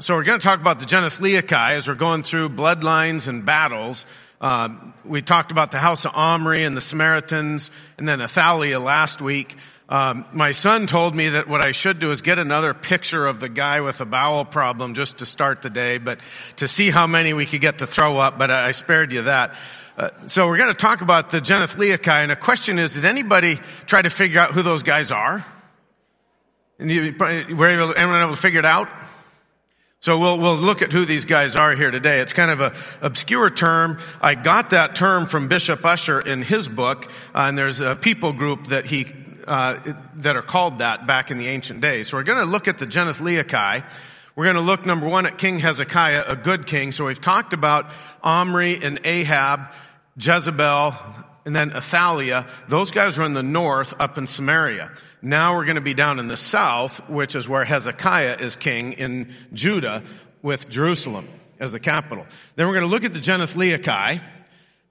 So we're going to talk about the Genethliachi as we're going through bloodlines and battles. Uh, we talked about the house of Omri and the Samaritans and then Athaliah last week. Um, my son told me that what I should do is get another picture of the guy with a bowel problem just to start the day, but to see how many we could get to throw up, but I spared you that. Uh, so we're going to talk about the Genethliachi, and the question is, did anybody try to figure out who those guys are? And you, were anyone able to figure it out? So we'll, we'll look at who these guys are here today. It's kind of a obscure term. I got that term from Bishop Ussher in his book, uh, and there's a people group that he, uh, that are called that back in the ancient days. So we're going to look at the Genethliachi. We're going to look, number one, at King Hezekiah, a good king. So we've talked about Omri and Ahab, Jezebel, and then Athaliah. Those guys were in the north up in Samaria. Now we're going to be down in the south, which is where Hezekiah is king in Judah with Jerusalem as the capital. Then we're going to look at the Genethliachi.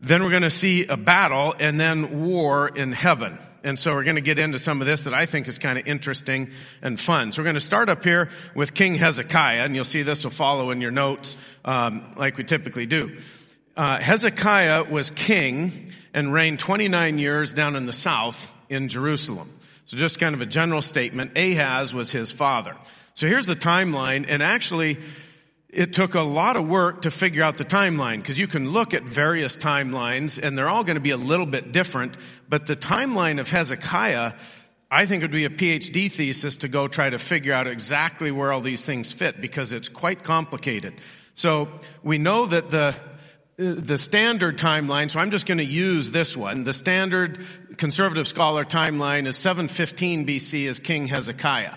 Then we're going to see a battle and then war in heaven. And so we're going to get into some of this that I think is kind of interesting and fun. So we're going to start up here with King Hezekiah, and you'll see this will follow in your notes um, like we typically do. Uh, Hezekiah was king and reigned 29 years down in the south in Jerusalem. So just kind of a general statement. Ahaz was his father. So here's the timeline, and actually, it took a lot of work to figure out the timeline because you can look at various timelines and they're all going to be a little bit different. But the timeline of Hezekiah, I think would be a PhD thesis to go try to figure out exactly where all these things fit because it's quite complicated. So we know that the the standard timeline, so I'm just going to use this one. The standard conservative scholar timeline is 715 BC as King Hezekiah.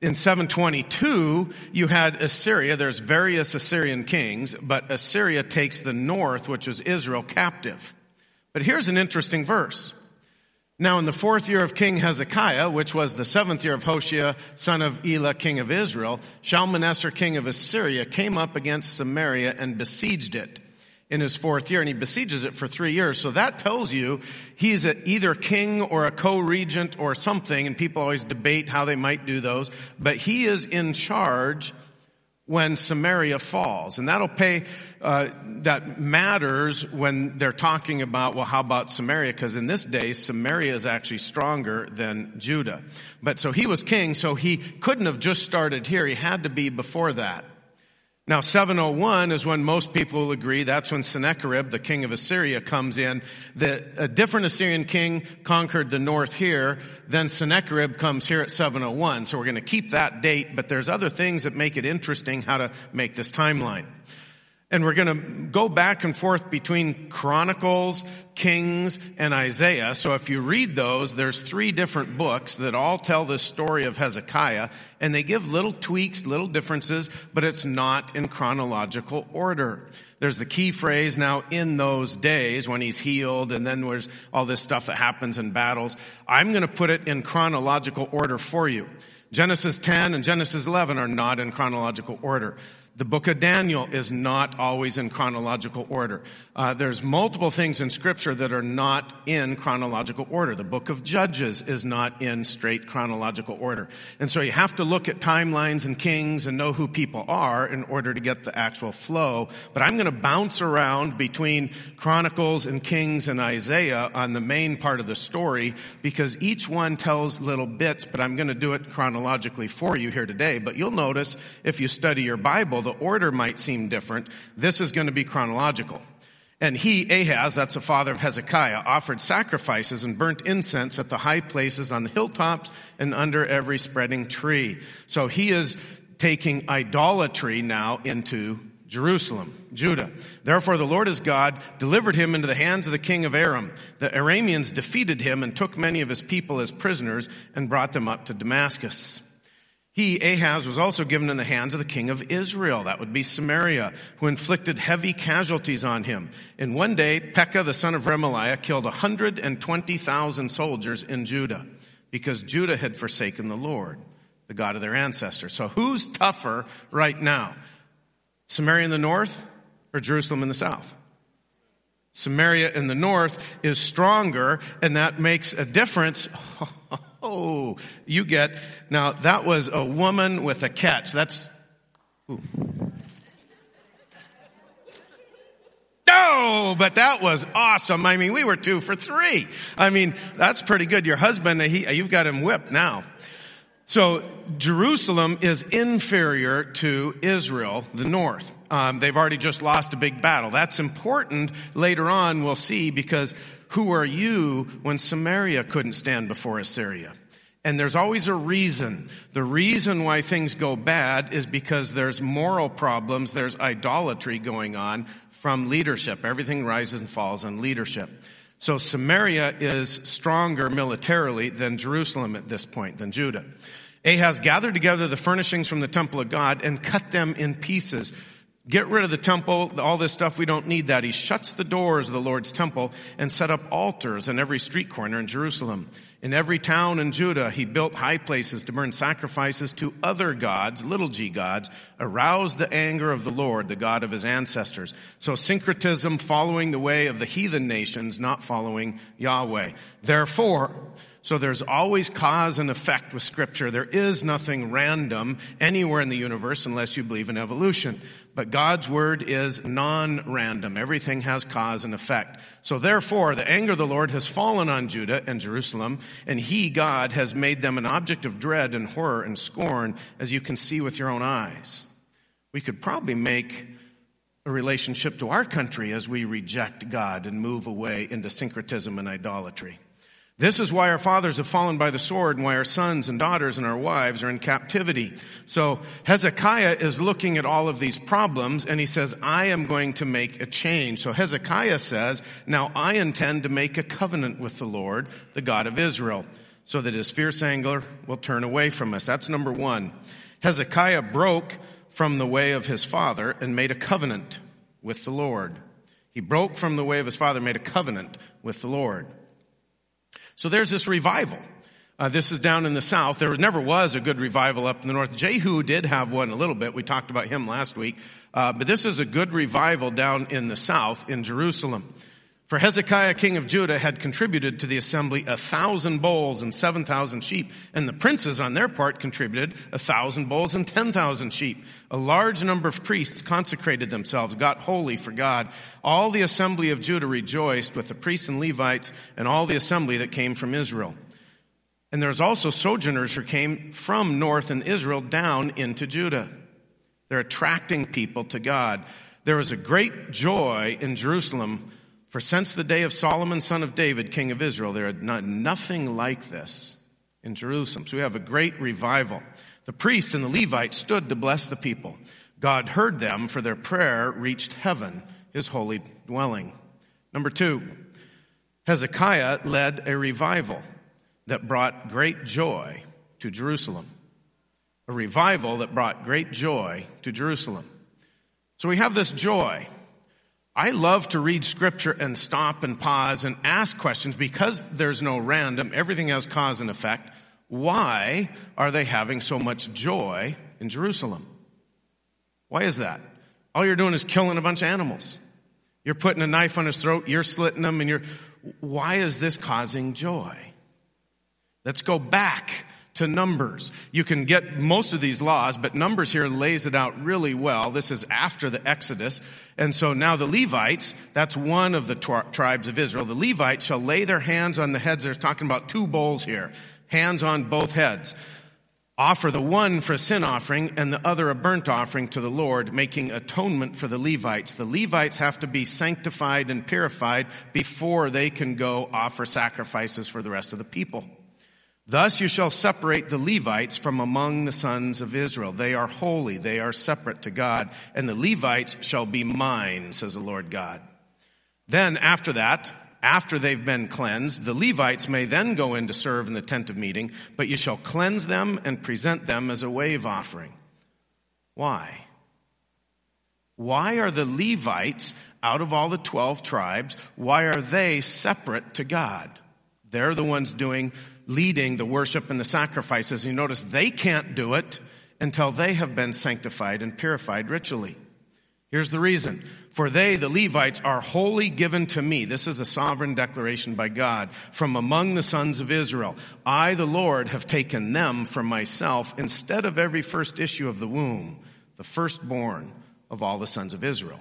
In 722, you had Assyria. There's various Assyrian kings, but Assyria takes the north, which is Israel, captive. But here's an interesting verse. Now in the fourth year of King Hezekiah, which was the seventh year of Hoshea, son of Elah, king of Israel, Shalmaneser, king of Assyria, came up against Samaria and besieged it in his fourth year and he besieges it for three years. So that tells you he's a, either king or a co-regent or something and people always debate how they might do those, but he is in charge when Samaria falls. And that'll pay, uh, that matters when they're talking about, well, how about Samaria? Because in this day, Samaria is actually stronger than Judah. But so he was king, so he couldn't have just started here. He had to be before that. Now 701 is when most people agree that's when Sennacherib, the king of Assyria, comes in. The, a different Assyrian king conquered the north here, then Sennacherib comes here at 701. So we're going to keep that date, but there's other things that make it interesting how to make this timeline. And we're going to go back and forth between Chronicles, Kings, and Isaiah. So if you read those, there's three different books that all tell this story of Hezekiah, and they give little tweaks, little differences, but it's not in chronological order. There's the key phrase now in those days when he's healed, and then there's all this stuff that happens in battles. I'm going to put it in chronological order for you. Genesis 10 and Genesis 11 are not in chronological order. The book of Daniel is not always in chronological order. Uh, there's multiple things in scripture that are not in chronological order. The book of Judges is not in straight chronological order. And so you have to look at timelines and kings and know who people are in order to get the actual flow. But I'm going to bounce around between Chronicles and Kings and Isaiah on the main part of the story because each one tells little bits, but I'm going to do it chronologically for you here today. But you'll notice if you study your Bible, the order might seem different. This is going to be chronological. And he, Ahaz, that's the father of Hezekiah, offered sacrifices and burnt incense at the high places on the hilltops and under every spreading tree. So he is taking idolatry now into Jerusalem, Judah. Therefore the Lord his God delivered him into the hands of the king of Aram. The Arameans defeated him and took many of his people as prisoners and brought them up to Damascus. He, Ahaz, was also given in the hands of the king of Israel, that would be Samaria, who inflicted heavy casualties on him. In one day, Pekah, the son of Remaliah, killed 120,000 soldiers in Judah because Judah had forsaken the Lord, the God of their ancestors. So who's tougher right now? Samaria in the north or Jerusalem in the south? Samaria in the north is stronger and that makes a difference. Oh, you get, now that was a woman with a catch. That's, Ooh. Oh, but that was awesome. I mean, we were two for three. I mean, that's pretty good. Your husband, he, you've got him whipped now. So Jerusalem is inferior to Israel, the north. Um, they've already just lost a big battle. That's important later on, we'll see, because who are you when Samaria couldn't stand before Assyria? And there's always a reason. The reason why things go bad is because there's moral problems, there's idolatry going on from leadership. Everything rises and falls on leadership. So Samaria is stronger militarily than Jerusalem at this point, than Judah. Ahaz gathered together the furnishings from the temple of God and cut them in pieces. Get rid of the temple, all this stuff, we don't need that. He shuts the doors of the Lord's temple and set up altars in every street corner in Jerusalem. In every town in Judah, he built high places to burn sacrifices to other gods, little g gods, aroused the anger of the Lord, the God of his ancestors. So syncretism following the way of the heathen nations, not following Yahweh. Therefore, so there's always cause and effect with scripture. There is nothing random anywhere in the universe unless you believe in evolution. But God's word is non-random. Everything has cause and effect. So therefore, the anger of the Lord has fallen on Judah and Jerusalem, and he, God, has made them an object of dread and horror and scorn, as you can see with your own eyes. We could probably make a relationship to our country as we reject God and move away into syncretism and idolatry. This is why our fathers have fallen by the sword and why our sons and daughters and our wives are in captivity. So Hezekiah is looking at all of these problems and he says, I am going to make a change. So Hezekiah says, now I intend to make a covenant with the Lord, the God of Israel, so that his fierce anger will turn away from us. That's number one. Hezekiah broke from the way of his father and made a covenant with the Lord. He broke from the way of his father, made a covenant with the Lord. So there's this revival. Uh, this is down in the south. There never was a good revival up in the north. Jehu did have one a little bit. We talked about him last week. Uh, but this is a good revival down in the south in Jerusalem. For Hezekiah, king of Judah, had contributed to the assembly a thousand bulls and seven thousand sheep, and the princes on their part contributed a thousand bulls and ten thousand sheep. A large number of priests consecrated themselves, got holy for God. All the assembly of Judah rejoiced with the priests and Levites and all the assembly that came from Israel. And there's also sojourners who came from north in Israel down into Judah. They're attracting people to God. There was a great joy in Jerusalem for since the day of Solomon, son of David, king of Israel, there had not, nothing like this in Jerusalem. So we have a great revival. The priests and the Levites stood to bless the people. God heard them, for their prayer reached heaven, his holy dwelling. Number two, Hezekiah led a revival that brought great joy to Jerusalem. A revival that brought great joy to Jerusalem. So we have this joy. I love to read scripture and stop and pause and ask questions because there's no random. Everything has cause and effect. Why are they having so much joy in Jerusalem? Why is that? All you're doing is killing a bunch of animals. You're putting a knife on his throat, you're slitting them, and you're, why is this causing joy? Let's go back to Numbers. You can get most of these laws, but Numbers here lays it out really well. This is after the Exodus. And so now the Levites, that's one of the tribes of Israel. The Levites shall lay their hands on the heads. There's talking about two bowls here. Hands on both heads. Offer the one for a sin offering and the other a burnt offering to the Lord, making atonement for the Levites. The Levites have to be sanctified and purified before they can go offer sacrifices for the rest of the people. Thus you shall separate the Levites from among the sons of Israel. They are holy. They are separate to God. And the Levites shall be mine, says the Lord God. Then after that, after they've been cleansed, the Levites may then go in to serve in the tent of meeting, but you shall cleanse them and present them as a wave offering. Why? Why are the Levites out of all the 12 tribes, why are they separate to God? They're the ones doing leading the worship and the sacrifices. You notice they can't do it until they have been sanctified and purified ritually. Here's the reason. For they, the Levites, are wholly given to me. This is a sovereign declaration by God from among the sons of Israel. I, the Lord, have taken them for myself instead of every first issue of the womb the firstborn of all the sons of Israel.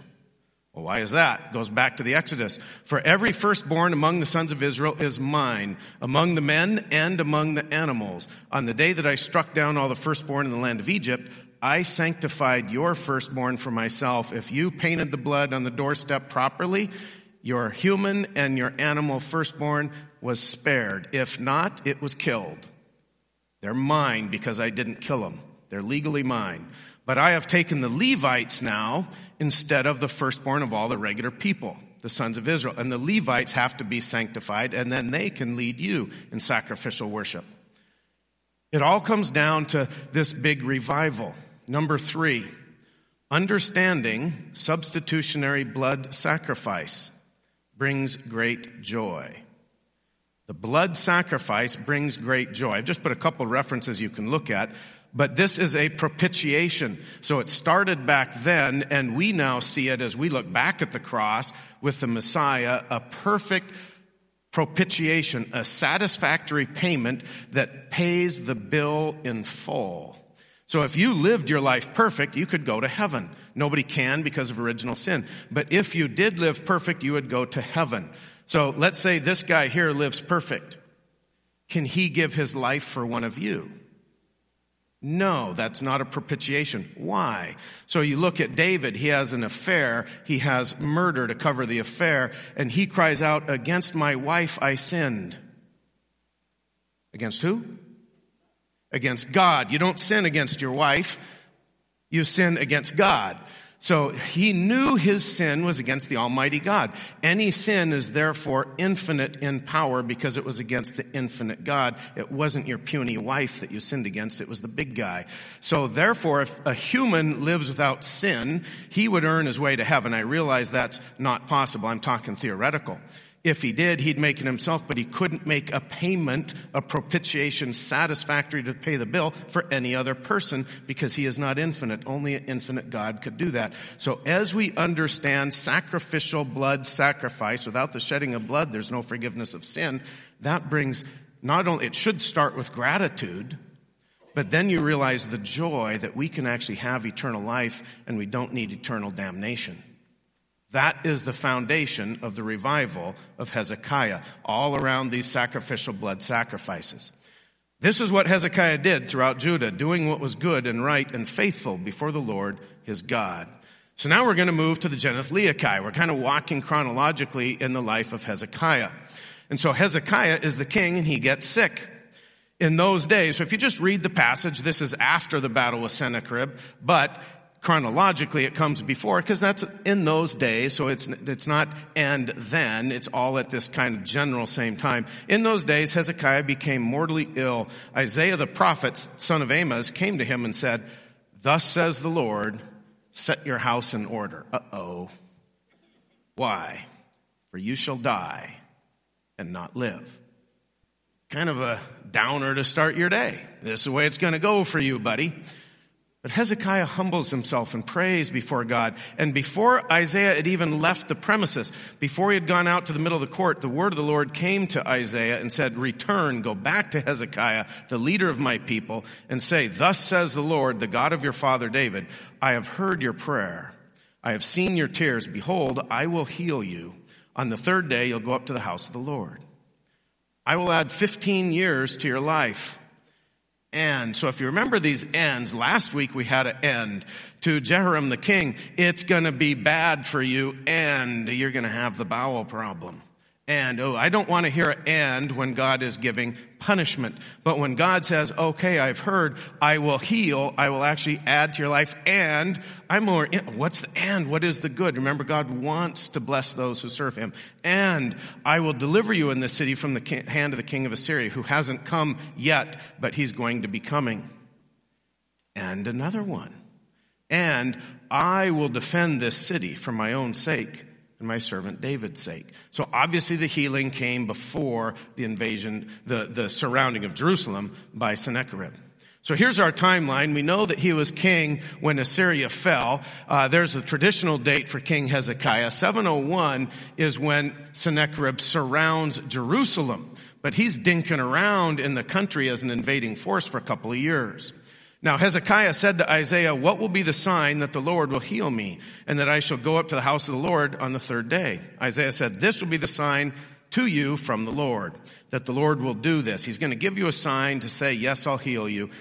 Well, why is that? It goes back to the Exodus. For every firstborn among the sons of Israel is mine, among the men and among the animals. On the day that I struck down all the firstborn in the land of Egypt, I sanctified your firstborn for myself. If you painted the blood on the doorstep properly, your human and your animal firstborn was spared. If not, it was killed. They're mine because I didn't kill them. They're legally mine. But I have taken the Levites now instead of the firstborn of all the regular people, the sons of Israel. And the Levites have to be sanctified and then they can lead you in sacrificial worship. It all comes down to this big revival. Number three, understanding substitutionary blood sacrifice brings great joy. The blood sacrifice brings great joy. I've just put a couple references you can look at. But this is a propitiation. So it started back then, and we now see it as we look back at the cross with the Messiah, a perfect propitiation, a satisfactory payment that pays the bill in full. So if you lived your life perfect, you could go to heaven. Nobody can because of original sin. But if you did live perfect, you would go to heaven. So let's say this guy here lives perfect. Can he give his life for one of you? No, that's not a propitiation. Why? So you look at David, he has an affair, he has murder to cover the affair, and he cries out, against my wife I sinned. Against who? Against God. You don't sin against your wife, you sin against God. So he knew his sin was against the Almighty God. Any sin is therefore infinite in power because it was against the infinite God. It wasn't your puny wife that you sinned against, it was the big guy. So therefore, if a human lives without sin, he would earn his way to heaven. I realize that's not possible. I'm talking theoretical. If he did, he'd make it himself, but he couldn't make a payment, a propitiation satisfactory to pay the bill for any other person because he is not infinite. Only an infinite God could do that. So as we understand sacrificial blood sacrifice, without the shedding of blood, there's no forgiveness of sin. That brings not only, it should start with gratitude, but then you realize the joy that we can actually have eternal life and we don't need eternal damnation. That is the foundation of the revival of Hezekiah, all around these sacrificial blood sacrifices. This is what Hezekiah did throughout Judah, doing what was good and right and faithful before the Lord his God. So now we're going to move to the Genethliachi. We're kind of walking chronologically in the life of Hezekiah. And so Hezekiah is the king and he gets sick. In those days, so if you just read the passage, this is after the battle with Sennacherib, but chronologically it comes before because that's in those days so it's it's not and then it's all at this kind of general same time. In those days hezekiah became mortally ill. Isaiah the prophet son of amos came to him and said thus says the lord set your house in order. Uh-oh. Why? For you shall die and not live. Kind of a downer to start your day. This is the way it's going to go for you buddy but Hezekiah humbles himself and prays before God. And before Isaiah had even left the premises, before he had gone out to the middle of the court, the word of the Lord came to Isaiah and said, return, go back to Hezekiah, the leader of my people, and say, thus says the Lord, the God of your father David, I have heard your prayer. I have seen your tears. Behold, I will heal you. On the third day, you'll go up to the house of the Lord. I will add 15 years to your life and so if you remember these ends, last week we had an end to Jehoram the king. It's gonna be bad for you and you're gonna have the bowel problem. And, oh, I don't want to hear an and when God is giving punishment. But when God says, okay, I've heard, I will heal, I will actually add to your life, and I'm more, what's the and? What is the good? Remember, God wants to bless those who serve Him. And I will deliver you in this city from the hand of the king of Assyria, who hasn't come yet, but he's going to be coming. And another one. And I will defend this city for my own sake and my servant David's sake. So obviously the healing came before the invasion, the, the surrounding of Jerusalem by Sennacherib. So here's our timeline. We know that he was king when Assyria fell. Uh, there's a traditional date for King Hezekiah. 701 is when Sennacherib surrounds Jerusalem, but he's dinking around in the country as an invading force for a couple of years. Now Hezekiah said to Isaiah, what will be the sign that the Lord will heal me and that I shall go up to the house of the Lord on the third day? Isaiah said, this will be the sign to you from the Lord, that the Lord will do this. He's going to give you a sign to say, yes, I'll heal you.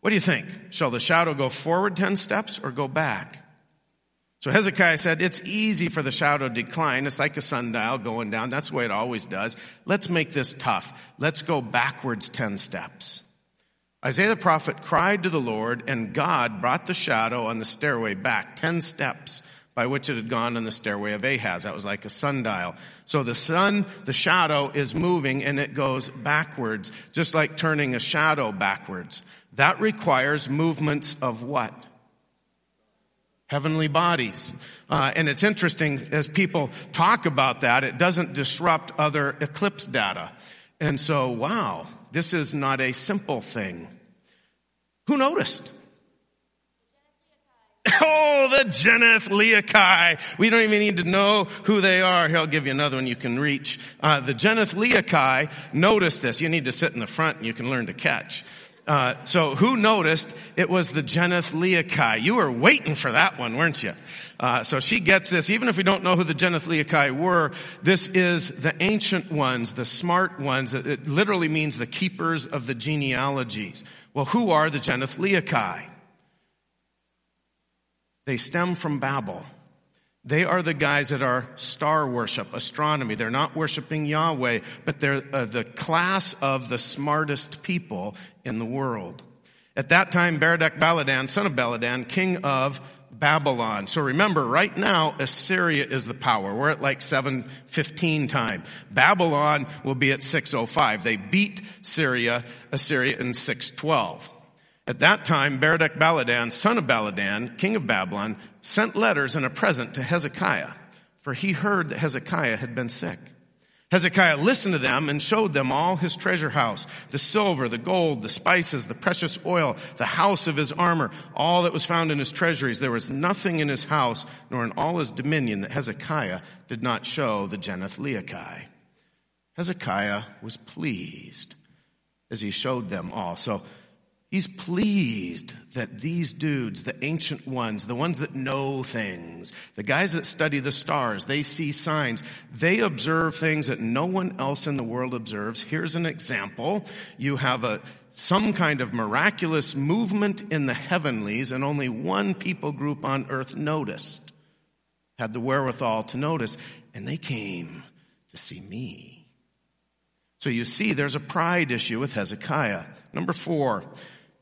What do you think? Shall the shadow go forward 10 steps or go back? So Hezekiah said, it's easy for the shadow to decline. It's like a sundial going down. That's the way it always does. Let's make this tough. Let's go backwards 10 steps. Isaiah the prophet cried to the Lord and God brought the shadow on the stairway back 10 steps by which it had gone on the stairway of Ahaz. That was like a sundial. So the sun, the shadow is moving and it goes backwards, just like turning a shadow backwards. That requires movements of what? Heavenly bodies. Uh, and it's interesting as people talk about that, it doesn't disrupt other eclipse data. And so, wow, this is not a simple thing. Who noticed? Oh, the Geneth Genethliachi. We don't even need to know who they are. Here, I'll give you another one you can reach. Uh, the Genethliachi notice this. You need to sit in the front and you can learn to catch. Uh, so who noticed it was the Genethliachi? You were waiting for that one, weren't you? Uh, so she gets this. Even if we don't know who the Genethliachi were, this is the ancient ones, the smart ones. It literally means the keepers of the genealogies. Well, who are the Genethliachi? They stem from Babel. They are the guys that are star worship, astronomy. They're not worshiping Yahweh, but they're uh, the class of the smartest people in the world. At that time, Berodach Baladan, son of Baladan, king of Babylon. So remember, right now, Assyria is the power. We're at like 715 time. Babylon will be at 605. They beat Syria, Assyria in 612. At that time, Berodach Baladan, son of Baladan, king of Babylon, sent letters and a present to Hezekiah, for he heard that Hezekiah had been sick. Hezekiah listened to them and showed them all his treasure house, the silver, the gold, the spices, the precious oil, the house of his armor, all that was found in his treasuries. There was nothing in his house, nor in all his dominion that Hezekiah did not show the Geneth Genethliachi. Hezekiah was pleased as he showed them all. So He's pleased that these dudes, the ancient ones, the ones that know things, the guys that study the stars, they see signs, they observe things that no one else in the world observes. Here's an example. You have a, some kind of miraculous movement in the heavenlies and only one people group on earth noticed, had the wherewithal to notice, and they came to see me. So you see, there's a pride issue with Hezekiah. Number four,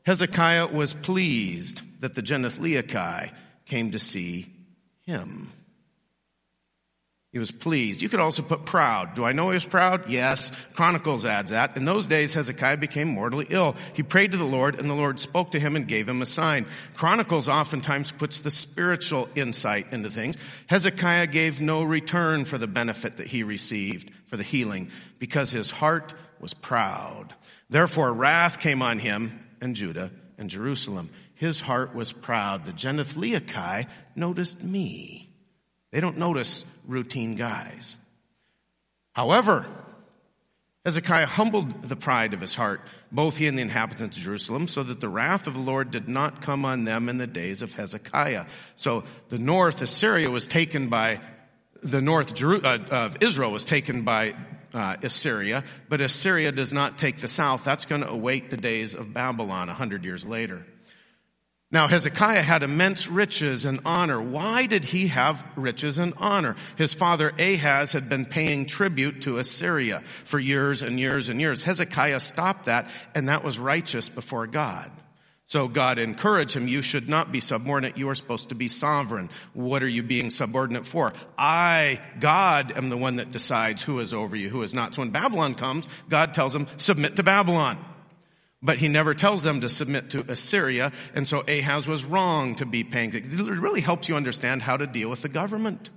Hezekiah was pleased that the Genethliachi came to see him. He was pleased. You could also put proud. Do I know he was proud? Yes. Chronicles adds that. In those days, Hezekiah became mortally ill. He prayed to the Lord and the Lord spoke to him and gave him a sign. Chronicles oftentimes puts the spiritual insight into things. Hezekiah gave no return for the benefit that he received for the healing because his heart was proud. Therefore, wrath came on him and Judah and Jerusalem. His heart was proud. The Genethliachi noticed me. They don't notice routine guys. However, Hezekiah humbled the pride of his heart, both he and the inhabitants of Jerusalem, so that the wrath of the Lord did not come on them in the days of Hezekiah. So the north, Assyria, was taken by, the north uh, of Israel was taken by uh, Assyria, but Assyria does not take the south. That's going to await the days of Babylon a hundred years later. Now, Hezekiah had immense riches and honor. Why did he have riches and honor? His father Ahaz had been paying tribute to Assyria for years and years and years. Hezekiah stopped that, and that was righteous before God. So God encouraged him, you should not be subordinate. You are supposed to be sovereign. What are you being subordinate for? I, God, am the one that decides who is over you, who is not. So when Babylon comes, God tells them, submit to Babylon. But he never tells them to submit to Assyria. And so Ahaz was wrong to be paying. It really helps you understand how to deal with the government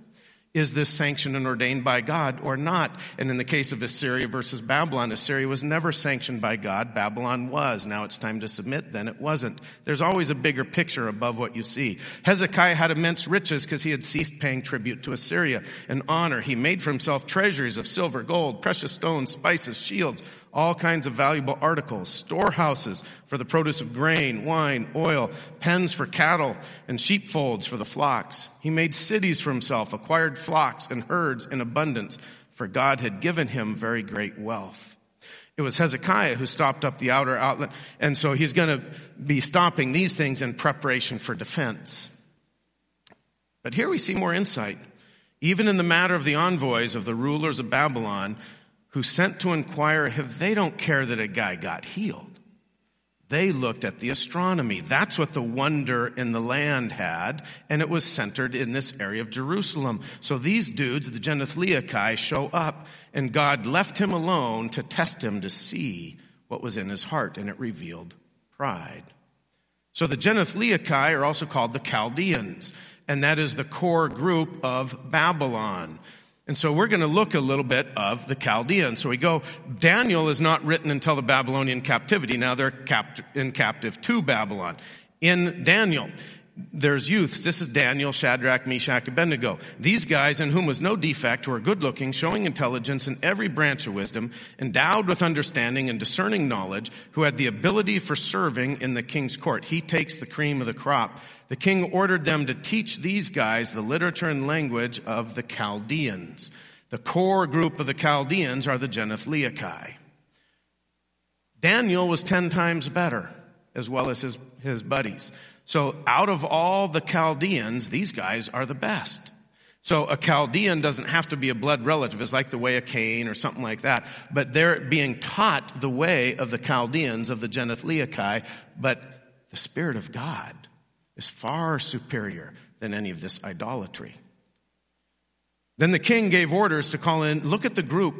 is this sanctioned and ordained by God or not? And in the case of Assyria versus Babylon, Assyria was never sanctioned by God. Babylon was. Now it's time to submit. Then it wasn't. There's always a bigger picture above what you see. Hezekiah had immense riches because he had ceased paying tribute to Assyria and honor. He made for himself treasuries of silver, gold, precious stones, spices, shields, all kinds of valuable articles, storehouses for the produce of grain, wine, oil, pens for cattle, and sheepfolds for the flocks. He made cities for himself, acquired flocks and herds in abundance, for God had given him very great wealth. It was Hezekiah who stopped up the outer outlet, and so he's going to be stopping these things in preparation for defense. But here we see more insight. Even in the matter of the envoys of the rulers of Babylon, who sent to inquire if they don't care that a guy got healed. They looked at the astronomy. That's what the wonder in the land had, and it was centered in this area of Jerusalem. So these dudes, the Genethliachi, show up, and God left him alone to test him to see what was in his heart, and it revealed pride. So the Genethliachi are also called the Chaldeans, and that is the core group of Babylon. And so we're going to look a little bit of the Chaldeans. So we go, Daniel is not written until the Babylonian captivity. Now they're capt- in captive to Babylon. In Daniel, there's youths. This is Daniel, Shadrach, Meshach, Abednego. These guys in whom was no defect, who are good looking, showing intelligence in every branch of wisdom, endowed with understanding and discerning knowledge, who had the ability for serving in the king's court. He takes the cream of the crop. The king ordered them to teach these guys the literature and language of the Chaldeans. The core group of the Chaldeans are the Genethliachi. Daniel was ten times better, as well as his, his buddies. So out of all the Chaldeans, these guys are the best. So a Chaldean doesn't have to be a blood relative. It's like the way of Cain or something like that. But they're being taught the way of the Chaldeans, of the Genethliachi, but the Spirit of God is far superior than any of this idolatry. Then the king gave orders to call in, look at the group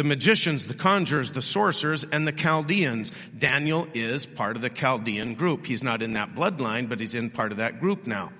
the magicians, the conjurers, the sorcerers, and the Chaldeans. Daniel is part of the Chaldean group. He's not in that bloodline, but he's in part of that group now.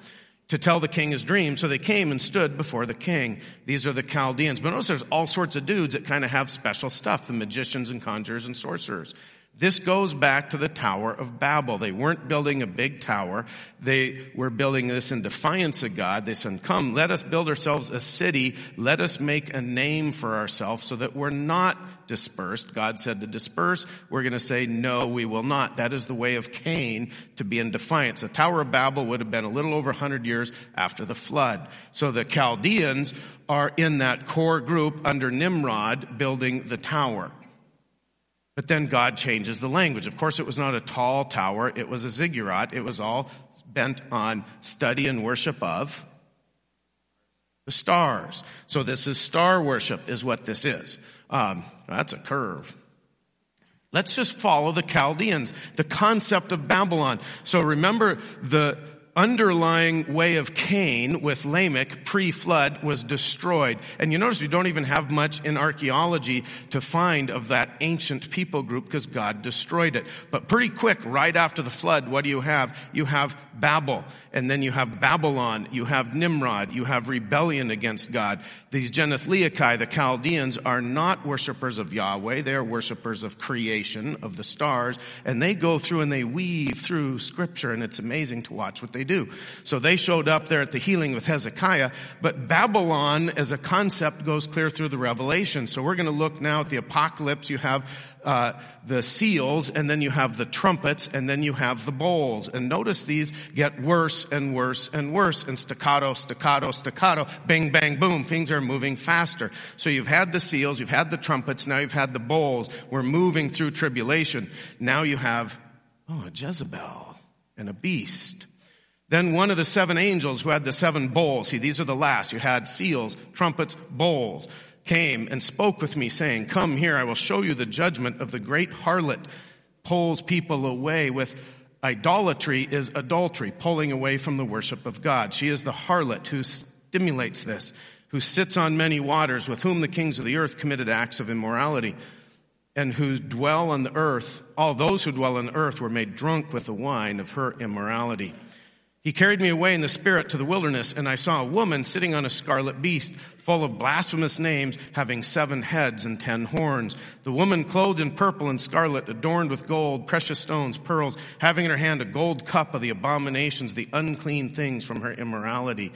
To tell the king his dream. So they came and stood before the king. These are the Chaldeans. But notice there's all sorts of dudes that kind of have special stuff. The magicians and conjurers and sorcerers. This goes back to the Tower of Babel. They weren't building a big tower. They were building this in defiance of God. They said, come, let us build ourselves a city. Let us make a name for ourselves so that we're not dispersed. God said to disperse. We're going to say, no, we will not. That is the way of Cain to be in defiance. The Tower of Babel would have been a little over 100 years after the flood. So the Chaldeans are in that core group under Nimrod building the tower. But then God changes the language. Of course, it was not a tall tower. It was a ziggurat. It was all bent on study and worship of the stars. So this is star worship is what this is. Um, that's a curve. Let's just follow the Chaldeans, the concept of Babylon. So remember the underlying way of Cain with Lamech pre-flood was destroyed. And you notice we don't even have much in archaeology to find of that ancient people group because God destroyed it. But pretty quick, right after the flood, what do you have? You have Babel, and then you have Babylon, you have Nimrod, you have rebellion against God. These Genethliachi, the Chaldeans, are not worshippers of Yahweh, they are worshippers of creation, of the stars, and they go through and they weave through scripture, and it's amazing to watch what they do. So they showed up there at the healing with Hezekiah, but Babylon as a concept goes clear through the revelation. So we're going to look now at the apocalypse. You have uh, the seals, and then you have the trumpets, and then you have the bowls. And notice these get worse and worse and worse, and staccato, staccato, staccato, bang, bang, boom. Things are moving faster. So you've had the seals, you've had the trumpets, now you've had the bowls. We're moving through tribulation. Now you have, oh, a Jezebel and a beast. Then one of the seven angels who had the seven bowls, see, these are the last. You had seals, trumpets, bowls came and spoke with me saying, come here, I will show you the judgment of the great harlot pulls people away with idolatry is adultery, pulling away from the worship of God. She is the harlot who stimulates this, who sits on many waters, with whom the kings of the earth committed acts of immorality, and who dwell on the earth, all those who dwell on the earth were made drunk with the wine of her immorality. He carried me away in the spirit to the wilderness, and I saw a woman sitting on a scarlet beast, full of blasphemous names, having seven heads and ten horns. The woman clothed in purple and scarlet, adorned with gold, precious stones, pearls, having in her hand a gold cup of the abominations, the unclean things from her immorality.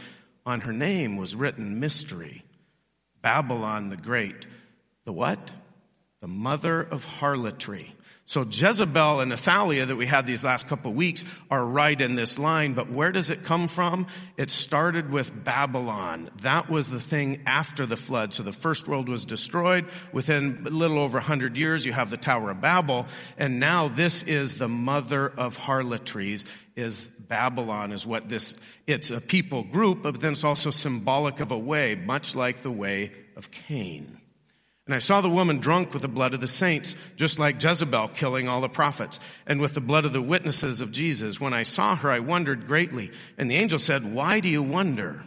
On her name was written mystery, Babylon the Great. The what? the mother of harlotry. So Jezebel and Athaliah that we had these last couple of weeks are right in this line, but where does it come from? It started with Babylon. That was the thing after the flood. So the first world was destroyed. Within a little over 100 years, you have the Tower of Babel. And now this is the mother of harlotries, is Babylon is what this, it's a people group, but then it's also symbolic of a way, much like the way of Cain. And I saw the woman drunk with the blood of the saints, just like Jezebel killing all the prophets, and with the blood of the witnesses of Jesus. When I saw her, I wondered greatly. And the angel said, Why do you wonder?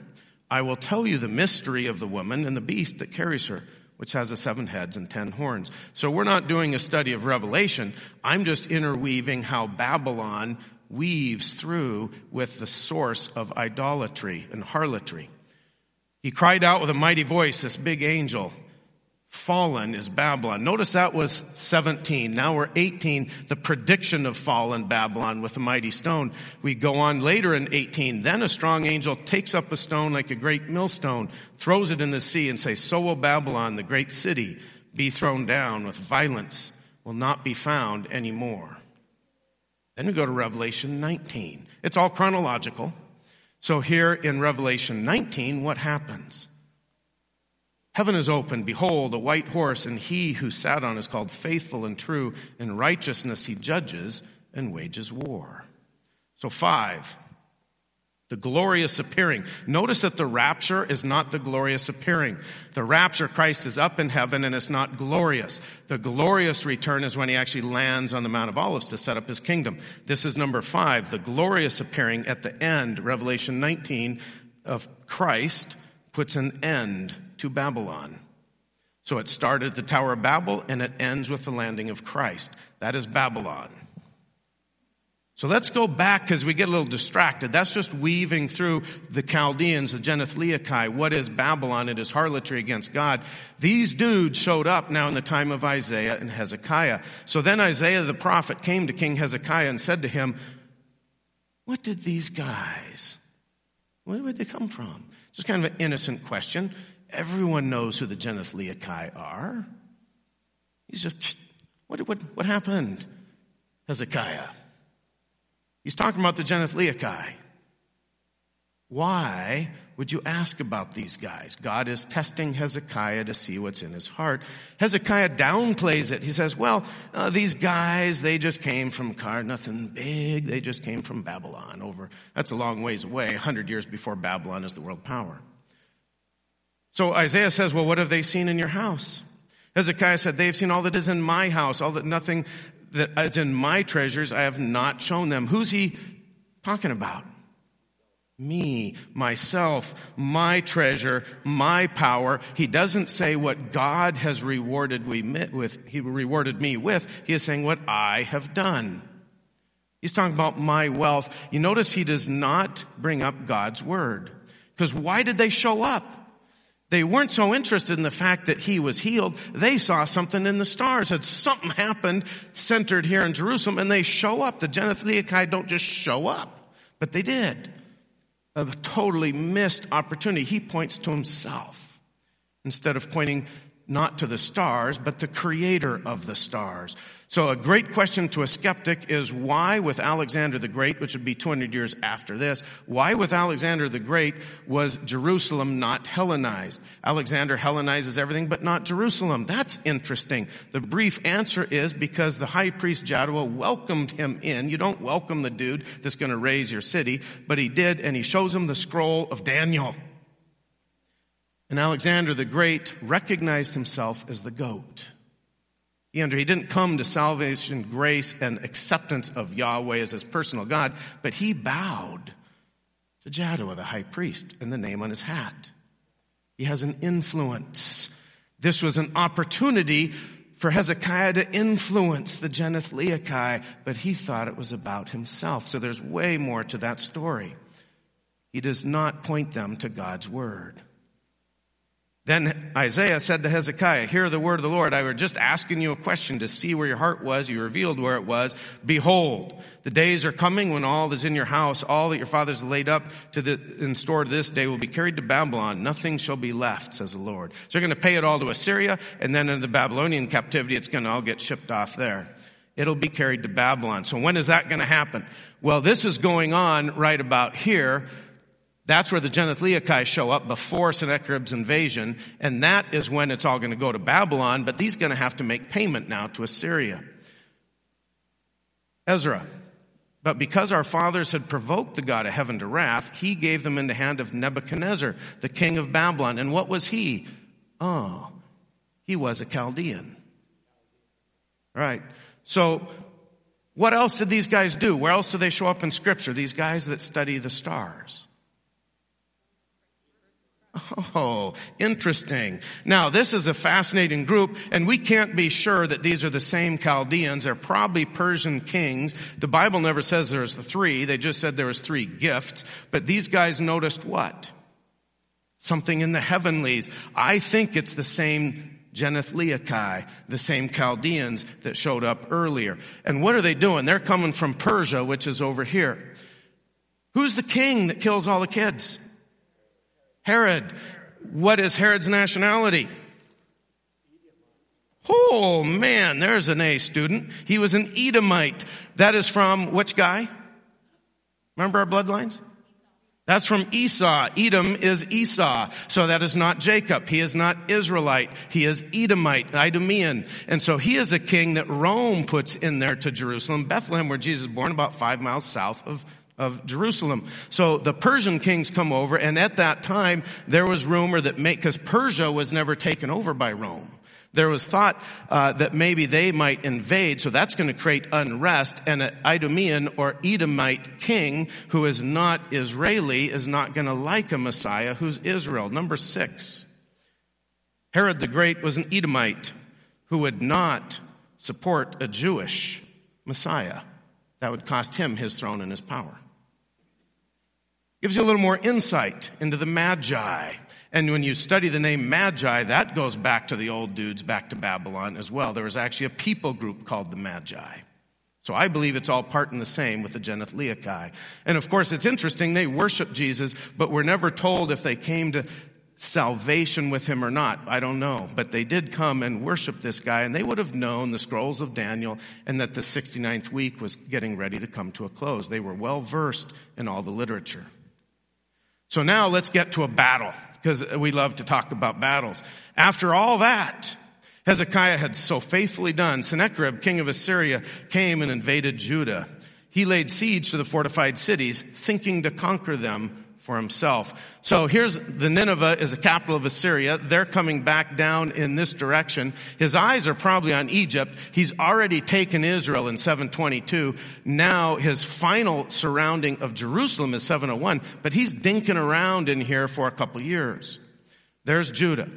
I will tell you the mystery of the woman and the beast that carries her, which has the seven heads and ten horns. So we're not doing a study of Revelation. I'm just interweaving how Babylon weaves through with the source of idolatry and harlotry. He cried out with a mighty voice, this big angel, fallen is Babylon. Notice that was 17. Now we're 18. The prediction of fallen Babylon with the mighty stone. We go on later in 18. Then a strong angel takes up a stone like a great millstone, throws it in the sea and says, so will Babylon, the great city, be thrown down with violence, will not be found anymore. Then we go to Revelation 19. It's all chronological. So here in Revelation 19, what happens? Heaven is open. Behold, a white horse, and he who sat on is called faithful and true. In righteousness he judges and wages war. So five, the glorious appearing. Notice that the rapture is not the glorious appearing. The rapture, Christ is up in heaven and it's not glorious. The glorious return is when he actually lands on the Mount of Olives to set up his kingdom. This is number five, the glorious appearing at the end, Revelation 19 of Christ puts an end to Babylon. So it started at the Tower of Babel and it ends with the landing of Christ. That is Babylon. So let's go back because we get a little distracted. That's just weaving through the Chaldeans, the Genethliachi. What is Babylon? It is harlotry against God. These dudes showed up now in the time of Isaiah and Hezekiah. So then Isaiah the prophet came to King Hezekiah and said to him, what did these guys, where did they come from? Just kind of an innocent question. Everyone knows who the Genethliachi are. He's just, what, what, what happened? Hezekiah. He's talking about the Genethliachi. Why would you ask about these guys? God is testing Hezekiah to see what's in his heart. Hezekiah downplays it. He says, well, uh, these guys, they just came from Car, nothing big. They just came from Babylon over, that's a long ways away, 100 years before Babylon is the world power. So Isaiah says, well, what have they seen in your house? Hezekiah said, they've seen all that is in my house, all that nothing that is in my treasures I have not shown them. Who's he talking about? Me, myself, my treasure, my power. He doesn't say what God has rewarded we with, he rewarded me with. He is saying what I have done. He's talking about my wealth. You notice he does not bring up God's word. Because why did they show up? They weren't so interested in the fact that he was healed. They saw something in the stars. Had something happened centered here in Jerusalem and they show up. The Genethliachi don't just show up, but they did a totally missed opportunity. He points to himself instead of pointing not to the stars, but the creator of the stars. So a great question to a skeptic is why with Alexander the Great, which would be 200 years after this, why with Alexander the Great was Jerusalem not Hellenized? Alexander Hellenizes everything but not Jerusalem. That's interesting. The brief answer is because the high priest Jaddua welcomed him in. You don't welcome the dude that's going to raze your city, but he did and he shows him the scroll of Daniel. And Alexander the Great recognized himself as the goat. He, didn't come to salvation, grace, and acceptance of Yahweh as his personal God, but he bowed to Jaddua, the high priest, and the name on his hat. He has an influence. This was an opportunity for Hezekiah to influence the Genethliachi, but he thought it was about himself. So there's way more to that story. He does not point them to God's word. Then Isaiah said to Hezekiah, hear the word of the Lord. I was just asking you a question to see where your heart was. You revealed where it was. Behold, the days are coming when all is in your house, all that your fathers laid up to the, in store this day will be carried to Babylon. Nothing shall be left, says the Lord. So you're going to pay it all to Assyria, and then in the Babylonian captivity, it's going to all get shipped off there. It'll be carried to Babylon. So when is that going to happen? Well, this is going on right about here that's where the Genethliachi show up before Sennacherib's invasion, and that is when it's all going to go to Babylon, but he's going to have to make payment now to Assyria. Ezra. But because our fathers had provoked the God of heaven to wrath, he gave them in the hand of Nebuchadnezzar, the king of Babylon. And what was he? Oh, he was a Chaldean. All right. So, what else did these guys do? Where else do they show up in scripture? These guys that study the stars. Oh, interesting. Now, this is a fascinating group, and we can't be sure that these are the same Chaldeans. They're probably Persian kings. The Bible never says there's the three. They just said there was three gifts. But these guys noticed what? Something in the heavenlies. I think it's the same Genethliachi, the same Chaldeans that showed up earlier. And what are they doing? They're coming from Persia, which is over here. Who's the king that kills all the kids? Herod. What is Herod's nationality? Oh man, there's an A student. He was an Edomite. That is from which guy? Remember our bloodlines? That's from Esau. Edom is Esau. So that is not Jacob. He is not Israelite. He is Edomite, Idumean. And so he is a king that Rome puts in there to Jerusalem. Bethlehem, where Jesus was born, about five miles south of of Jerusalem. So the Persian kings come over, and at that time, there was rumor that, because Persia was never taken over by Rome. There was thought uh, that maybe they might invade, so that's going to create unrest, and an Idumean or Edomite king who is not Israeli is not going to like a Messiah who's Israel. Number six, Herod the Great was an Edomite who would not support a Jewish Messiah. That would cost him his throne and his power. Gives you a little more insight into the Magi. And when you study the name Magi, that goes back to the old dudes, back to Babylon as well. There was actually a people group called the Magi. So I believe it's all part and the same with the Genethliachi. And of course, it's interesting, they worship Jesus, but we're never told if they came to salvation with him or not. I don't know. But they did come and worship this guy, and they would have known the scrolls of Daniel and that the 69th week was getting ready to come to a close. They were well versed in all the literature. So now let's get to a battle, because we love to talk about battles. After all that, Hezekiah had so faithfully done, Sennacherib, king of Assyria, came and invaded Judah. He laid siege to the fortified cities, thinking to conquer them for himself. So here's the Nineveh is the capital of Assyria. They're coming back down in this direction. His eyes are probably on Egypt. He's already taken Israel in 722. Now his final surrounding of Jerusalem is 701, but he's dinking around in here for a couple years. There's Judah.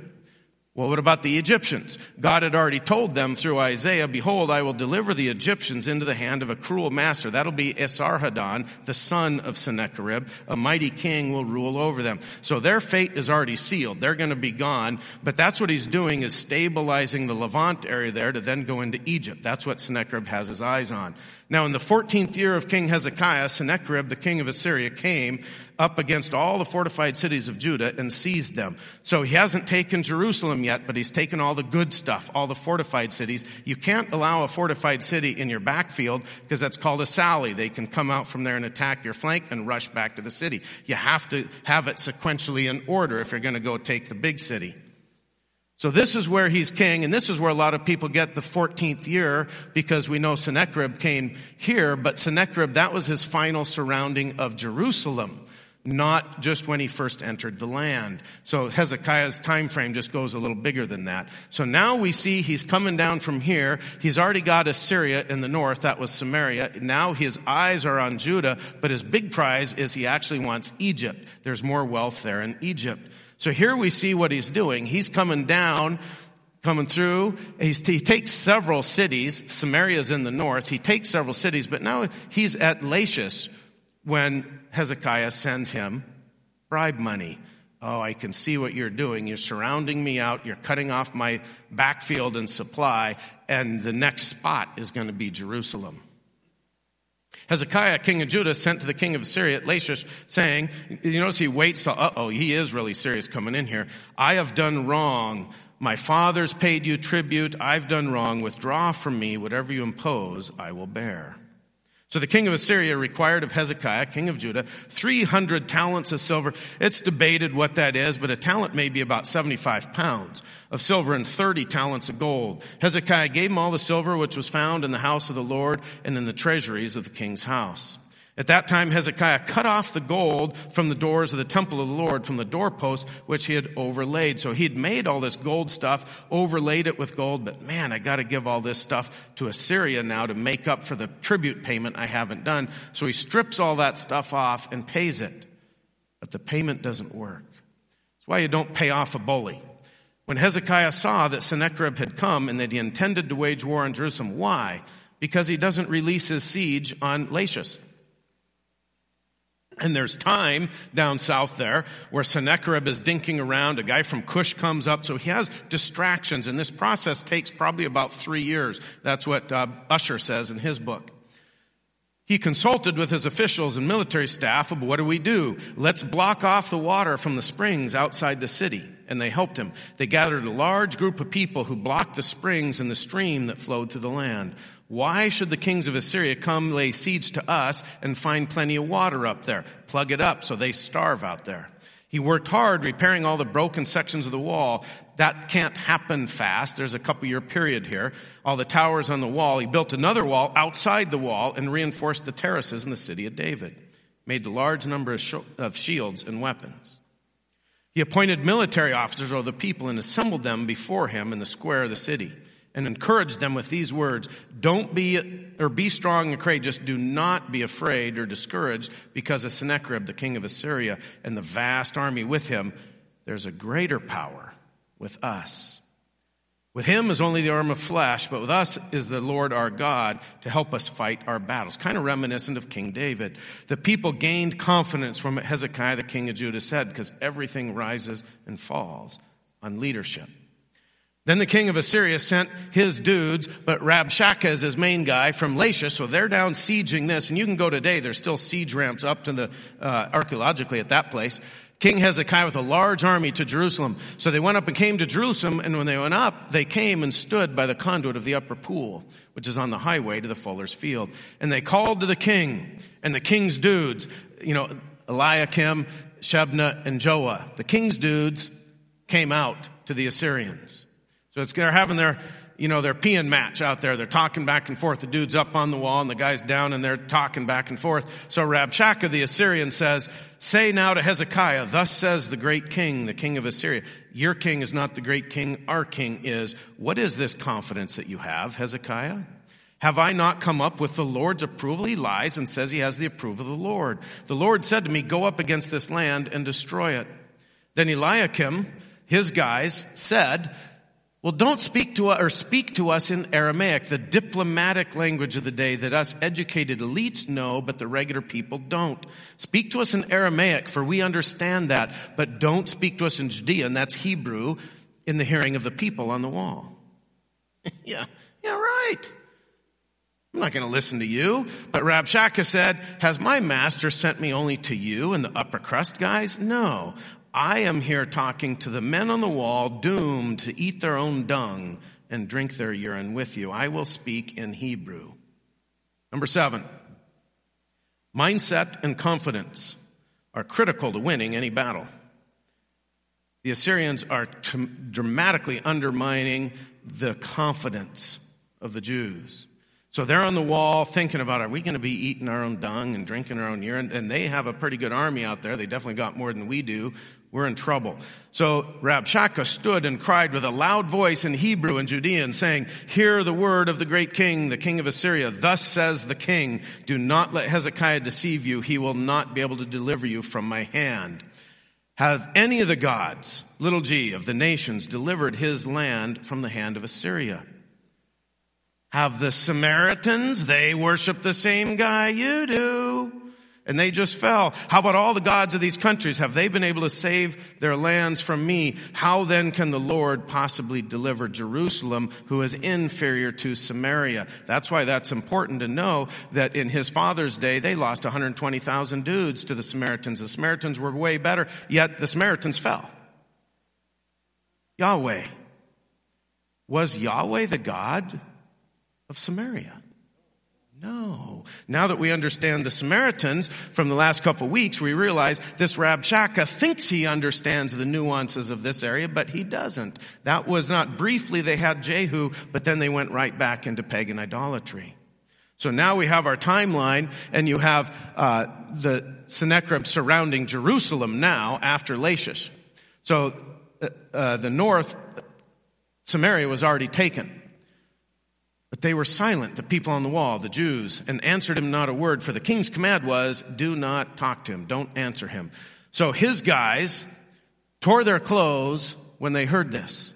Well, what about the Egyptians? God had already told them through Isaiah, behold, I will deliver the Egyptians into the hand of a cruel master. That'll be Esarhaddon, the son of Sennacherib. A mighty king will rule over them. So their fate is already sealed. They're going to be gone. But that's what he's doing is stabilizing the Levant area there to then go into Egypt. That's what Sennacherib has his eyes on. Now in the 14th year of King Hezekiah, Sennacherib, the king of Assyria, came up against all the fortified cities of Judah and seized them. So he hasn't taken Jerusalem yet, but he's taken all the good stuff, all the fortified cities. You can't allow a fortified city in your backfield because that's called a sally. They can come out from there and attack your flank and rush back to the city. You have to have it sequentially in order if you're going to go take the big city. So this is where he's king, and this is where a lot of people get the 14th year, because we know Sennacherib came here, but Sennacherib, that was his final surrounding of Jerusalem, not just when he first entered the land. So Hezekiah's time frame just goes a little bigger than that. So now we see he's coming down from here. He's already got Assyria in the north, that was Samaria. Now his eyes are on Judah, but his big prize is he actually wants Egypt. There's more wealth there in Egypt. So here we see what he's doing. He's coming down, coming through. He's, he takes several cities. Samaria's in the north. He takes several cities, but now he's at Lachish when Hezekiah sends him bribe money. Oh, I can see what you're doing. You're surrounding me out. You're cutting off my backfield and supply. And the next spot is going to be Jerusalem. Hezekiah, king of Judah, sent to the king of Assyria at Lachish, saying, you notice he waits till, uh oh, he is really serious coming in here. I have done wrong. My fathers paid you tribute. I've done wrong. Withdraw from me. Whatever you impose, I will bear. So the king of Assyria required of Hezekiah, king of Judah, 300 talents of silver. It's debated what that is, but a talent may be about 75 pounds of silver and 30 talents of gold. Hezekiah gave him all the silver which was found in the house of the Lord and in the treasuries of the king's house. At that time, Hezekiah cut off the gold from the doors of the temple of the Lord, from the doorposts which he had overlaid. So he'd made all this gold stuff, overlaid it with gold, but man, I gotta give all this stuff to Assyria now to make up for the tribute payment I haven't done. So he strips all that stuff off and pays it. But the payment doesn't work. That's why you don't pay off a bully. When Hezekiah saw that Sennacherib had come and that he intended to wage war on Jerusalem, why? Because he doesn't release his siege on Lachish. And there's time down south there where Sennacherib is dinking around. A guy from Cush comes up. So he has distractions. And this process takes probably about three years. That's what uh, Ussher says in his book. He consulted with his officials and military staff of what do we do? Let's block off the water from the springs outside the city. And they helped him. They gathered a large group of people who blocked the springs and the stream that flowed to the land. Why should the kings of Assyria come lay siege to us and find plenty of water up there? Plug it up so they starve out there. He worked hard repairing all the broken sections of the wall. That can't happen fast. There's a couple year period here. All the towers on the wall. He built another wall outside the wall and reinforced the terraces in the city of David. Made a large number of shields and weapons. He appointed military officers over the people and assembled them before him in the square of the city and encouraged them with these words Don't be, or be strong and courageous. Do not be afraid or discouraged because of Sennacherib, the king of Assyria, and the vast army with him. There's a greater power with us. With him is only the arm of flesh, but with us is the Lord our God to help us fight our battles. Kind of reminiscent of King David. The people gained confidence from what Hezekiah, the king of Judah, said, because everything rises and falls on leadership. Then the king of Assyria sent his dudes, but Rabshakeh is his main guy from Lachish, so they're down sieging this. And you can go today, there's still siege ramps up to the, uh, archaeologically at that place. King Hezekiah with a large army to Jerusalem. So they went up and came to Jerusalem, and when they went up, they came and stood by the conduit of the upper pool, which is on the highway to the fuller's field. And they called to the king, and the king's dudes, you know, Eliakim, Shebna, and Joah. The king's dudes came out to the Assyrians. It's, they're having their, you know, their peeing match out there. They're talking back and forth. The dude's up on the wall and the guy's down and they're talking back and forth. So Rabshakeh the Assyrian says, say now to Hezekiah, thus says the great king, the king of Assyria, your king is not the great king, our king is. What is this confidence that you have, Hezekiah? Have I not come up with the Lord's approval? He lies and says he has the approval of the Lord. The Lord said to me, go up against this land and destroy it. Then Eliakim, his guys, said, well, don't speak to us or speak to us in Aramaic, the diplomatic language of the day that us educated elites know, but the regular people don't. Speak to us in Aramaic, for we understand that, but don't speak to us in Judean, that's Hebrew, in the hearing of the people on the wall. yeah, yeah, right. I'm not going to listen to you. But Rabshakeh said, has my master sent me only to you and the upper crust guys? No. I am here talking to the men on the wall doomed to eat their own dung and drink their urine with you. I will speak in Hebrew. Number seven, mindset and confidence are critical to winning any battle. The Assyrians are dramatically undermining the confidence of the Jews. So they're on the wall thinking about, are we going to be eating our own dung and drinking our own urine? And they have a pretty good army out there. They definitely got more than we do. We're in trouble. So Rabshakeh stood and cried with a loud voice in Hebrew and Judean saying, hear the word of the great king, the king of Assyria. Thus says the king, do not let Hezekiah deceive you. He will not be able to deliver you from my hand. Have any of the gods, little g, of the nations delivered his land from the hand of Assyria? Have the Samaritans, they worship the same guy you do. and they just fell. How about all the gods of these countries? Have they been able to save their lands from me? How then can the Lord possibly deliver Jerusalem, who is inferior to Samaria? That's why that's important to know that in his father's day, they lost 120,000 dudes to the Samaritans. The Samaritans were way better, yet the Samaritans fell. Yahweh. Was Yahweh the God of Samaria? No. Now that we understand the Samaritans from the last couple of weeks, we realize this Rabshakeh thinks he understands the nuances of this area, but he doesn't. That was not briefly they had Jehu, but then they went right back into pagan idolatry. So now we have our timeline, and you have uh, the Sennacherib surrounding Jerusalem now after Lachish. So uh, uh, the north, Samaria was already taken. But they were silent, the people on the wall, the Jews, and answered him not a word, for the king's command was, do not talk to him, don't answer him. So his guys tore their clothes when they heard this.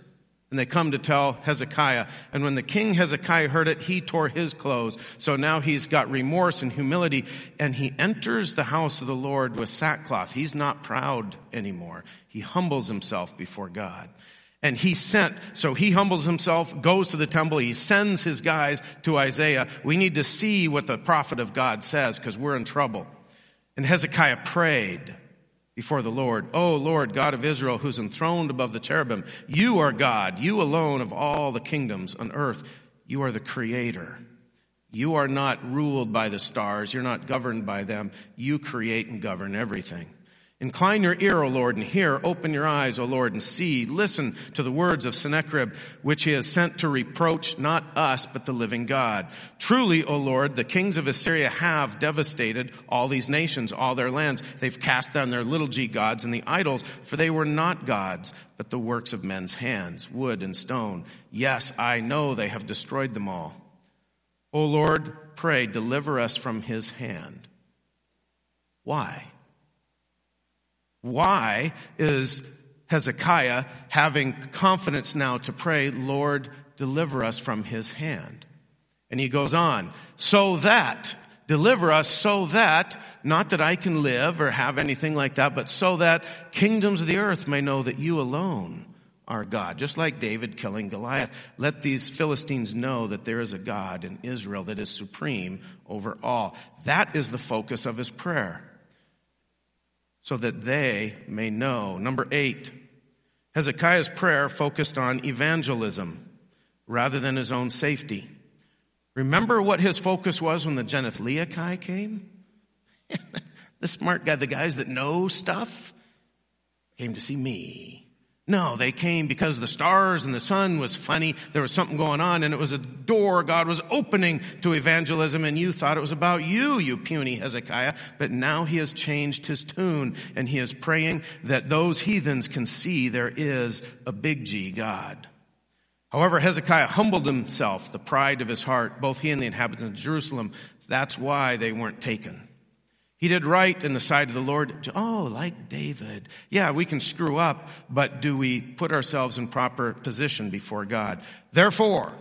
And they come to tell Hezekiah. And when the king Hezekiah heard it, he tore his clothes. So now he's got remorse and humility, and he enters the house of the Lord with sackcloth. He's not proud anymore. He humbles himself before God. And he sent, so he humbles himself, goes to the temple, he sends his guys to Isaiah. We need to see what the prophet of God says because we're in trouble. And Hezekiah prayed before the Lord, Oh Lord, God of Israel, who's enthroned above the cherubim, you are God, you alone of all the kingdoms on earth. You are the creator. You are not ruled by the stars. You're not governed by them. You create and govern everything. Incline your ear, O Lord, and hear. Open your eyes, O Lord, and see. Listen to the words of Sennacherib, which he has sent to reproach not us, but the living God. Truly, O Lord, the kings of Assyria have devastated all these nations, all their lands. They've cast down their little g gods and the idols, for they were not gods, but the works of men's hands, wood and stone. Yes, I know they have destroyed them all. O Lord, pray, deliver us from his hand. Why? Why is Hezekiah having confidence now to pray, Lord, deliver us from his hand? And he goes on, so that, deliver us so that, not that I can live or have anything like that, but so that kingdoms of the earth may know that you alone are God. Just like David killing Goliath. Let these Philistines know that there is a God in Israel that is supreme over all. That is the focus of his prayer so that they may know. Number eight, Hezekiah's prayer focused on evangelism rather than his own safety. Remember what his focus was when the Genethliachi came? the smart guy, the guys that know stuff, came to see me. No, they came because the stars and the sun was funny. There was something going on and it was a door God was opening to evangelism and you thought it was about you, you puny Hezekiah. But now he has changed his tune and he is praying that those heathens can see there is a big G God. However, Hezekiah humbled himself, the pride of his heart, both he and the inhabitants of Jerusalem. That's why they weren't taken. He did right in the sight of the Lord. Oh, like David. Yeah, we can screw up, but do we put ourselves in proper position before God? Therefore,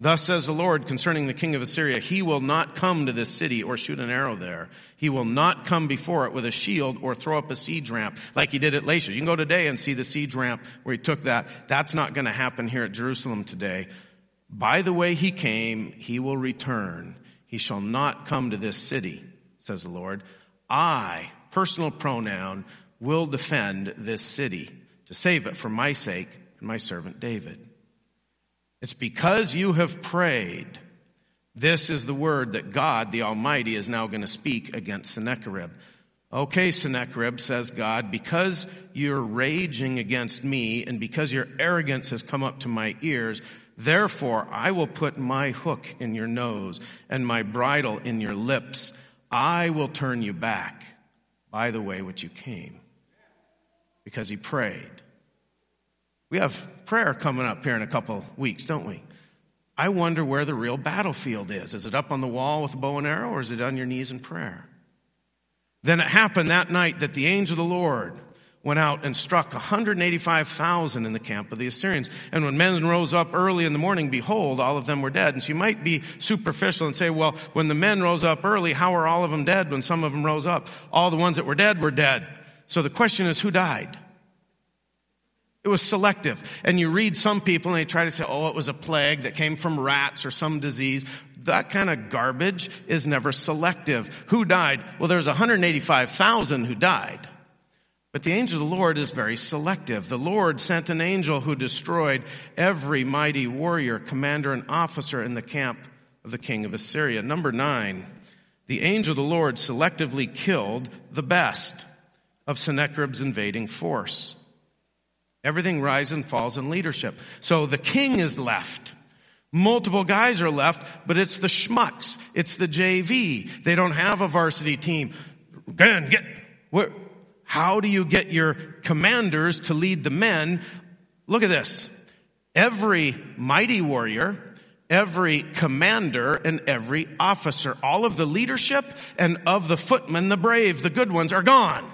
thus says the Lord concerning the king of Assyria, he will not come to this city or shoot an arrow there. He will not come before it with a shield or throw up a siege ramp like he did at Lachish. You can go today and see the siege ramp where he took that. That's not going to happen here at Jerusalem today. By the way he came, he will return. He shall not come to this city, says the Lord. I, personal pronoun, will defend this city to save it for my sake and my servant David. It's because you have prayed. This is the word that God, the Almighty, is now going to speak against Sennacherib. Okay, Sennacherib, says God, because you're raging against me and because your arrogance has come up to my ears, therefore I will put my hook in your nose and my bridle in your lips. I will turn you back by the way which you came. Because he prayed. We have prayer coming up here in a couple weeks, don't we? I wonder where the real battlefield is. Is it up on the wall with a bow and arrow or is it on your knees in prayer? Then it happened that night that the angel of the Lord went out and struck 185,000 in the camp of the Assyrians. And when men rose up early in the morning, behold, all of them were dead. And so you might be superficial and say, well, when the men rose up early, how are all of them dead when some of them rose up? All the ones that were dead were dead. So the question is, who died? It was selective. And you read some people and they try to say, oh, it was a plague that came from rats or some disease. That kind of garbage is never selective. Who died? Well, there's 185,000 who died. But the angel of the Lord is very selective. The Lord sent an angel who destroyed every mighty warrior, commander, and officer in the camp of the king of Assyria. Number nine, the angel of the Lord selectively killed the best of Sennacherib's invading force. Everything rises and falls in leadership. So the king is left. Multiple guys are left, but it's the schmucks. It's the JV. They don't have a varsity team. Again, get, where, how do you get your commanders to lead the men? Look at this. Every mighty warrior, every commander, and every officer, all of the leadership and of the footmen, the brave, the good ones are gone.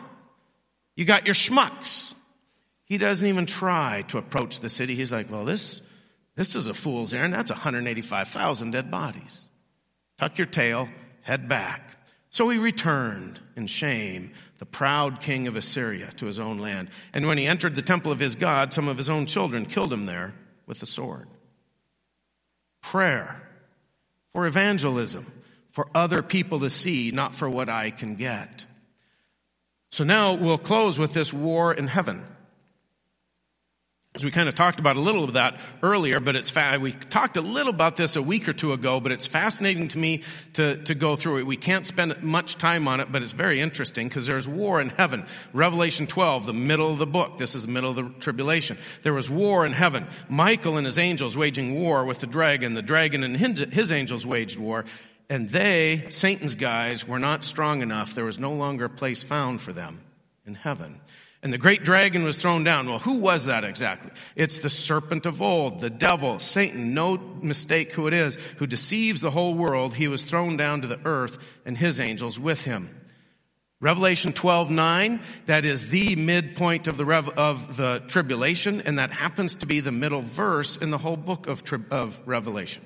You got your schmucks. He doesn't even try to approach the city. He's like, well, this, this is a fool's errand. That's 185,000 dead bodies. Tuck your tail, head back. So he returned in shame the proud king of Assyria, to his own land. And when he entered the temple of his God, some of his own children killed him there with the sword. Prayer for evangelism, for other people to see, not for what I can get. So now we'll close with this war in heaven. As we kind of talked about a little of that earlier, but it's fa- we talked a little about this a week or two ago, but it's fascinating to me to, to go through it. We can't spend much time on it, but it's very interesting because there's war in heaven. Revelation 12, the middle of the book. This is the middle of the tribulation. There was war in heaven. Michael and his angels waging war with the dragon. The dragon and his angels waged war. And they, Satan's guys, were not strong enough. There was no longer a place found for them in heaven. And the great dragon was thrown down. Well, who was that exactly? It's the serpent of old, the devil, Satan, no mistake who it is, who deceives the whole world. He was thrown down to the earth and his angels with him. Revelation 12, 9, that is the midpoint of the, rev- of the tribulation, and that happens to be the middle verse in the whole book of, tri- of Revelation.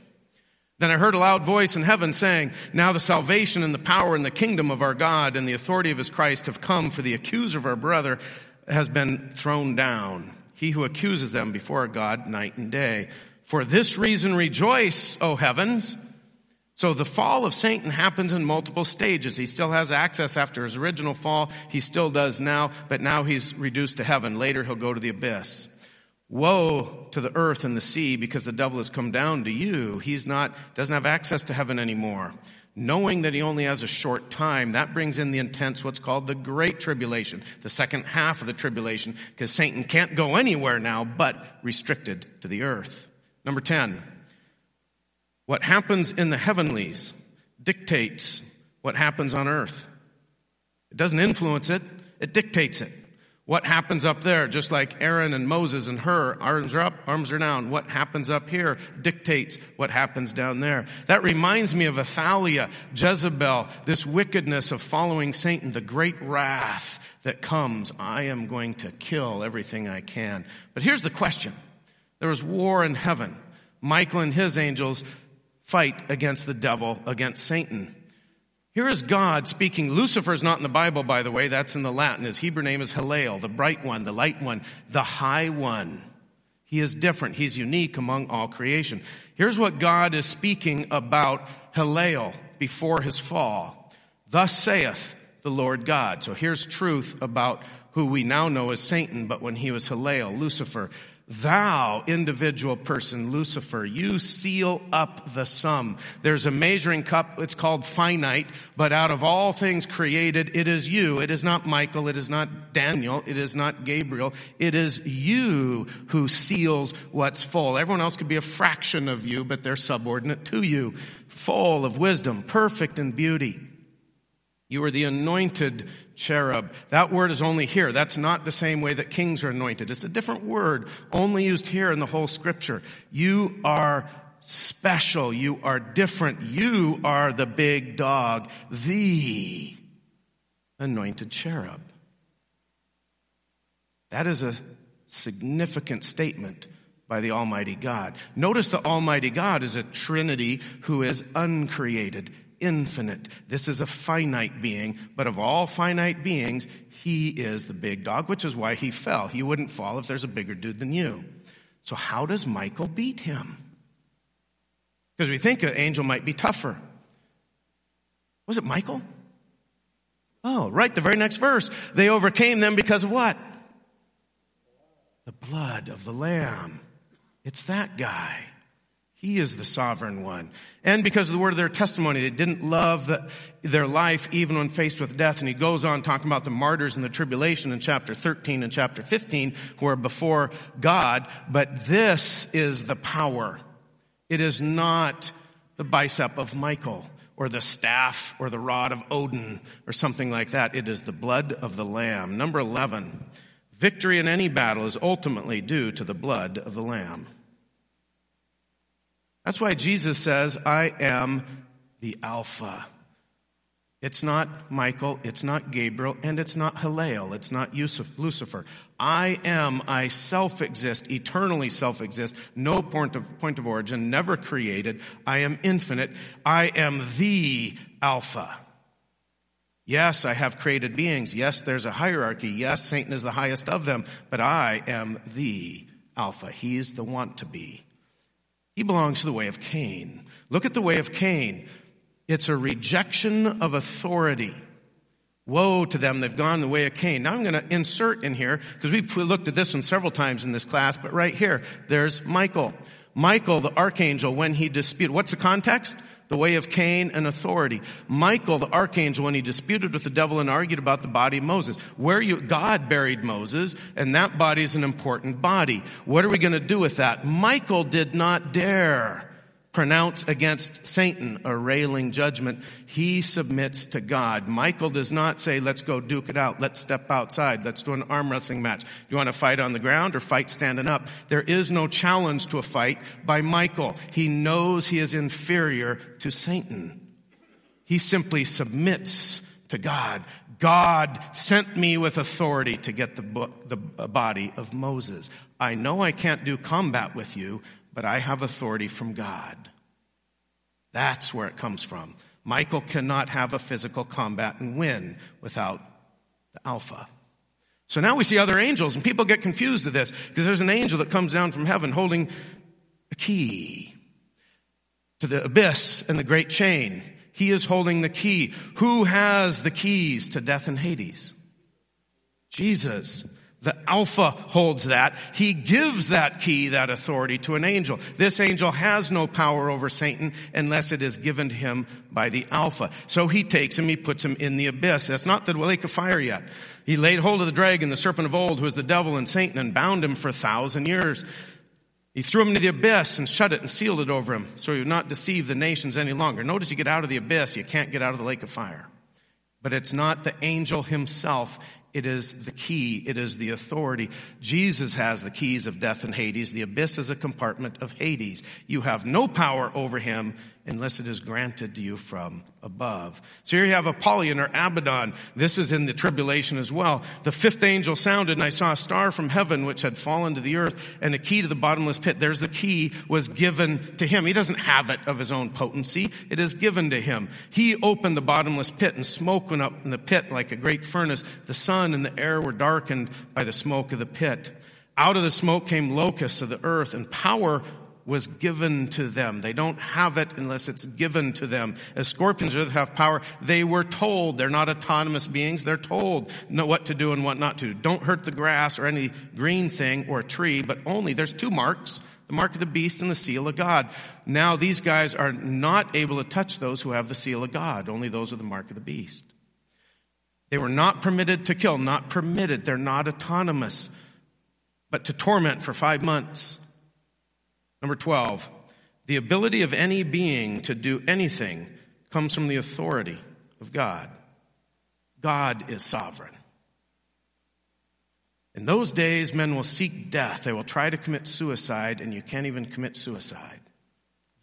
Then I heard a loud voice in heaven saying, Now the salvation and the power and the kingdom of our God and the authority of his Christ have come, for the accuser of our brother has been thrown down. He who accuses them before God night and day. For this reason rejoice, O heavens. So the fall of Satan happens in multiple stages. He still has access after his original fall. He still does now, but now he's reduced to heaven. Later he'll go to the abyss. Woe to the earth and the sea because the devil has come down to you. He's not, doesn't have access to heaven anymore knowing that he only has a short time, that brings in the intense, what's called the Great Tribulation, the second half of the tribulation, because Satan can't go anywhere now but restricted to the earth. Number 10. What happens in the heavenlies dictates what happens on earth. It doesn't influence it, it dictates it. What happens up there, just like Aaron and Moses and her, arms are up, arms are down. What happens up here dictates what happens down there. That reminds me of Athaliah, Jezebel, this wickedness of following Satan, the great wrath that comes. I am going to kill everything I can. But here's the question. There was war in heaven. Michael and his angels fight against the devil, against Satan. Here is God speaking. Lucifer is not in the Bible, by the way. That's in the Latin. His Hebrew name is Hallel, the bright one, the light one, the high one. He is different. He's unique among all creation. Here's what God is speaking about Hallel before his fall. Thus saith the Lord God. So here's truth about who we now know as Satan, but when he was Hallel, Lucifer. Thou, individual person, Lucifer, you seal up the sum. There's a measuring cup, it's called finite, but out of all things created, it is you. It is not Michael, it is not Daniel, it is not Gabriel. It is you who seals what's full. Everyone else could be a fraction of you, but they're subordinate to you. Full of wisdom, perfect in beauty. You are the anointed cherub. That word is only here. That's not the same way that kings are anointed. It's a different word, only used here in the whole scripture. You are special. You are different. You are the big dog, the anointed cherub. That is a significant statement by the Almighty God. Notice the Almighty God is a Trinity who is uncreated, infinite. This is a finite being, but of all finite beings, he is the big dog, which is why he fell. He wouldn't fall if there's a bigger dude than you. So how does Michael beat him? Because we think an angel might be tougher. Was it Michael? Oh, right, the very next verse. They overcame them because of what? The blood of the Lamb. It's that guy. He is the sovereign one. And because of the word of their testimony, they didn't love the, their life even when faced with death. And he goes on talking about the martyrs in the tribulation in chapter 13 and chapter 15 who are before God. But this is the power. It is not the bicep of Michael or the staff or the rod of Odin or something like that. It is the blood of the Lamb. Number 11. Victory in any battle is ultimately due to the blood of the Lamb. That's why Jesus says, I am the Alpha. It's not Michael, it's not Gabriel, and it's not Hillel, it's not Lucifer. I am, I self-exist, eternally self-exist, no point of, point of origin, never created. I am infinite. I am the Alpha. Yes, I have created beings. Yes, there's a hierarchy. Yes, Satan is the highest of them, but I am the Alpha. He's the want to be. He belongs to the way of Cain. Look at the way of Cain. It's a rejection of authority. Woe to them, they've gone the way of Cain. Now I'm going to insert in here, because we've looked at this one several times in this class, but right here, there's Michael. Michael, the archangel, when he disputed, what's the context? The way of Cain and authority. Michael, the archangel, when he disputed with the devil and argued about the body of Moses. Where you, God buried Moses, and that body is an important body. What are we going to do with that? Michael did not dare pronounce against Satan a railing judgment. He submits to God. Michael does not say, let's go duke it out. Let's step outside. Let's do an arm wrestling match. You want to fight on the ground or fight standing up? There is no challenge to a fight by Michael. He knows he is inferior to Satan. He simply submits to God. God sent me with authority to get the book, the uh, body of Moses. I know I can't do combat with you, but I have authority from God. That's where it comes from. Michael cannot have a physical combat and win without the Alpha. So now we see other angels, and people get confused with this because there's an angel that comes down from heaven holding a key to the abyss and the great chain. He is holding the key. Who has the keys to death and Hades? Jesus. The Alpha holds that. He gives that key, that authority to an angel. This angel has no power over Satan unless it is given to him by the Alpha. So he takes him, he puts him in the abyss. That's not the lake of fire yet. He laid hold of the dragon, the serpent of old, who is the devil and Satan, and bound him for a thousand years. He threw him into the abyss and shut it and sealed it over him so he would not deceive the nations any longer. Notice you get out of the abyss, you can't get out of the lake of fire. But it's not the angel himself. It is the key. It is the authority. Jesus has the keys of death and Hades. The abyss is a compartment of Hades. You have no power over him unless it is granted to you from above. So here you have Apollyon or Abaddon. This is in the tribulation as well. The fifth angel sounded and I saw a star from heaven which had fallen to the earth and a key to the bottomless pit. There's the key was given to him. He doesn't have it of his own potency. It is given to him. He opened the bottomless pit and smoke went up in the pit like a great furnace. The sun and the air were darkened by the smoke of the pit. Out of the smoke came locusts of the earth and power was given to them. They don't have it unless it's given to them. As scorpions have power, they were told. They're not autonomous beings. They're told know what to do and what not to. Don't hurt the grass or any green thing or a tree, but only there's two marks. The mark of the beast and the seal of God. Now these guys are not able to touch those who have the seal of God. Only those with the mark of the beast. They were not permitted to kill, not permitted. They're not autonomous, but to torment for five months. Number 12, the ability of any being to do anything comes from the authority of God. God is sovereign. In those days, men will seek death. They will try to commit suicide, and you can't even commit suicide.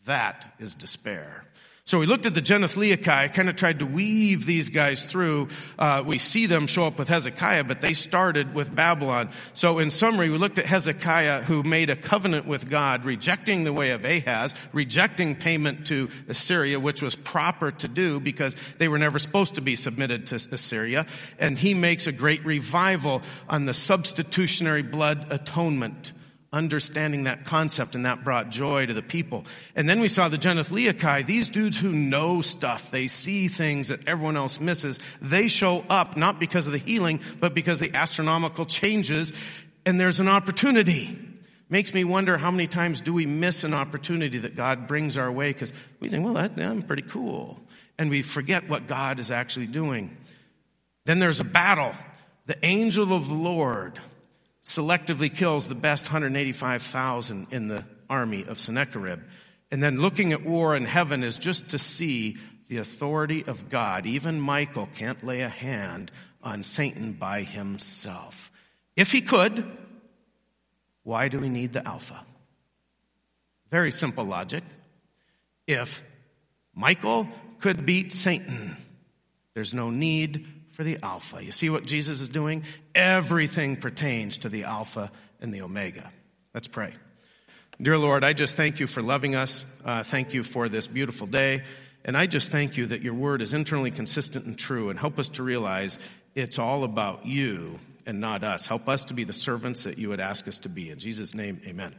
That is despair. So we looked at the Genethliachi, kind of tried to weave these guys through. Uh, we see them show up with Hezekiah, but they started with Babylon. So in summary, we looked at Hezekiah who made a covenant with God, rejecting the way of Ahaz, rejecting payment to Assyria, which was proper to do because they were never supposed to be submitted to Assyria. And he makes a great revival on the substitutionary blood atonement understanding that concept and that brought joy to the people. And then we saw the Genethliachi, these dudes who know stuff. They see things that everyone else misses. They show up not because of the healing, but because the astronomical changes and there's an opportunity. Makes me wonder how many times do we miss an opportunity that God brings our way because we think, well, that, I'm pretty cool. And we forget what God is actually doing. Then there's a battle. The angel of the Lord selectively kills the best 185,000 in the army of Sennacherib. And then looking at war in heaven is just to see the authority of God. Even Michael can't lay a hand on Satan by himself. If he could, why do we need the Alpha? Very simple logic. If Michael could beat Satan, there's no need for the Alpha. You see what Jesus is doing? Everything pertains to the Alpha and the Omega. Let's pray. Dear Lord, I just thank you for loving us. Uh, thank you for this beautiful day. And I just thank you that your word is internally consistent and true and help us to realize it's all about you and not us. Help us to be the servants that you would ask us to be. In Jesus' name, amen.